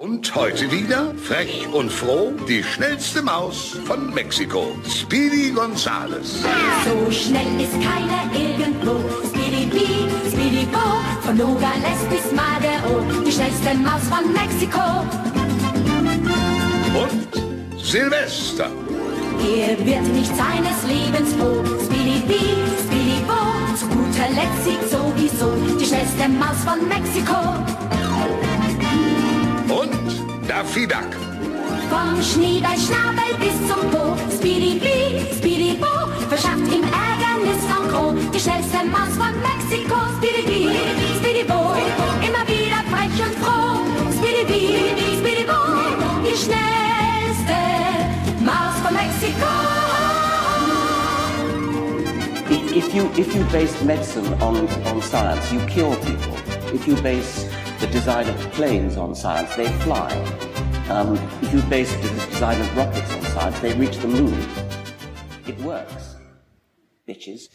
Und heute wieder, frech und froh, die schnellste Maus von Mexiko, Speedy Gonzales. So schnell ist keiner irgendwo. Speedy Bee, Speedy Bo, von Nogales bis Madero, die schnellste Maus von Mexiko. Und Silvester. Er wird nicht seines Lebens froh. Speedy Bee, Speedy Bo, zu guter Letzt sieht sowieso die schnellste Maus von Mexiko. Und Daffy Duck. Vom Schneeballschnabel bis zum Po, Speedy Bee, Speedy Bo, verschafft ihm Ärgernis en gros. Die schnellste Maus von Mexiko, Speedy Bee, Speedy Bo, immer wieder frech und froh. Speedy Bee, Speedy Bo, die schnellste Maus von Mexiko. If, if you if you base medicine on, on science, you cure people. If you base the design of planes on science, they fly. Um, if you base the design of rockets on science, they reach the moon. It works, bitches.